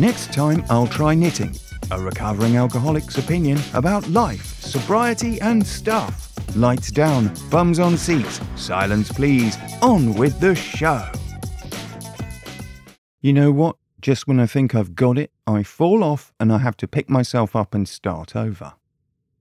Next time, I'll try knitting, a recovering alcoholic's opinion about life, sobriety, and stuff. Lights down, bums on seats, silence please, on with the show. You know what? Just when I think I've got it, I fall off and I have to pick myself up and start over.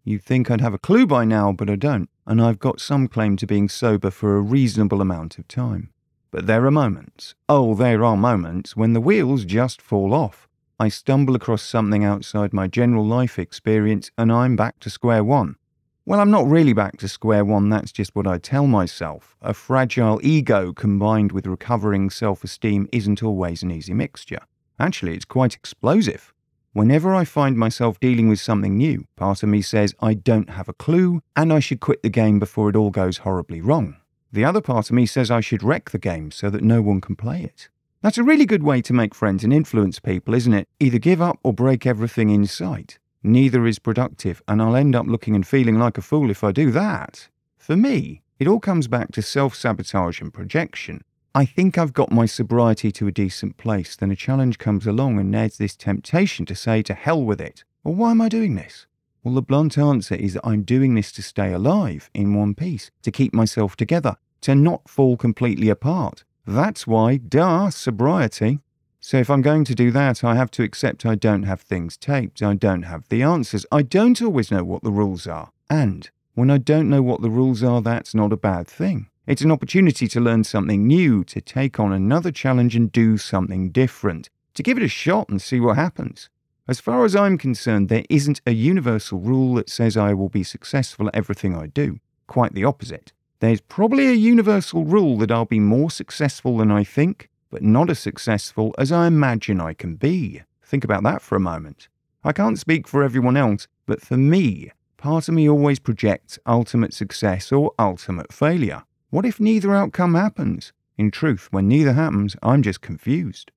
You'd think I'd have a clue by now, but I don't, and I've got some claim to being sober for a reasonable amount of time. But there are moments, oh, there are moments, when the wheels just fall off. I stumble across something outside my general life experience and I'm back to square one. Well, I'm not really back to square one, that's just what I tell myself. A fragile ego combined with recovering self esteem isn't always an easy mixture. Actually, it's quite explosive. Whenever I find myself dealing with something new, part of me says I don't have a clue and I should quit the game before it all goes horribly wrong. The other part of me says I should wreck the game so that no one can play it. That's a really good way to make friends and influence people, isn't it? Either give up or break everything in sight. Neither is productive, and I'll end up looking and feeling like a fool if I do that. For me, it all comes back to self sabotage and projection. I think I've got my sobriety to a decent place, then a challenge comes along and there's this temptation to say to hell with it. Well, why am I doing this? Well, the blunt answer is that I'm doing this to stay alive in one piece, to keep myself together, to not fall completely apart. That's why, duh, sobriety. So if I'm going to do that, I have to accept I don't have things taped, I don't have the answers, I don't always know what the rules are. And when I don't know what the rules are, that's not a bad thing. It's an opportunity to learn something new, to take on another challenge and do something different, to give it a shot and see what happens. As far as I'm concerned, there isn't a universal rule that says I will be successful at everything I do. Quite the opposite. There's probably a universal rule that I'll be more successful than I think, but not as successful as I imagine I can be. Think about that for a moment. I can't speak for everyone else, but for me, part of me always projects ultimate success or ultimate failure. What if neither outcome happens? In truth, when neither happens, I'm just confused.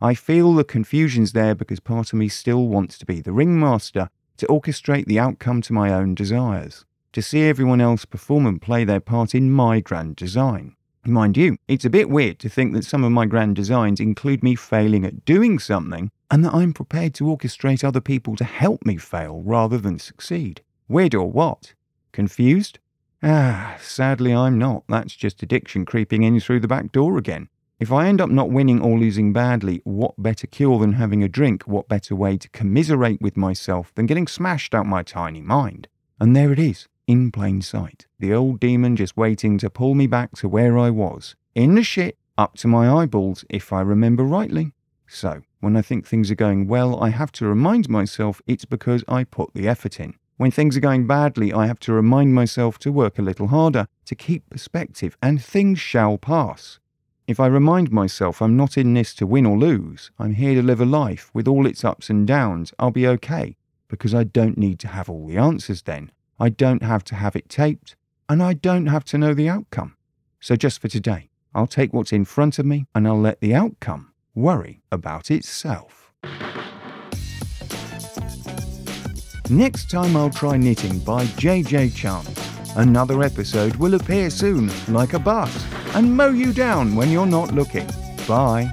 I feel the confusion's there because part of me still wants to be the ringmaster, to orchestrate the outcome to my own desires to see everyone else perform and play their part in my grand design. Mind you, it's a bit weird to think that some of my grand designs include me failing at doing something and that I'm prepared to orchestrate other people to help me fail rather than succeed. Weird or what? Confused? Ah, sadly I'm not. That's just addiction creeping in through the back door again. If I end up not winning or losing badly, what better cure than having a drink? What better way to commiserate with myself than getting smashed out my tiny mind? And there it is in plain sight. The old demon just waiting to pull me back to where I was. In the shit, up to my eyeballs, if I remember rightly. So, when I think things are going well, I have to remind myself it's because I put the effort in. When things are going badly, I have to remind myself to work a little harder, to keep perspective, and things shall pass. If I remind myself I'm not in this to win or lose, I'm here to live a life with all its ups and downs, I'll be okay, because I don't need to have all the answers then. I don't have to have it taped, and I don't have to know the outcome. So just for today, I'll take what's in front of me and I'll let the outcome worry about itself. Next time I'll try knitting by JJ Chance. Another episode will appear soon, like a bus, and mow you down when you're not looking. Bye.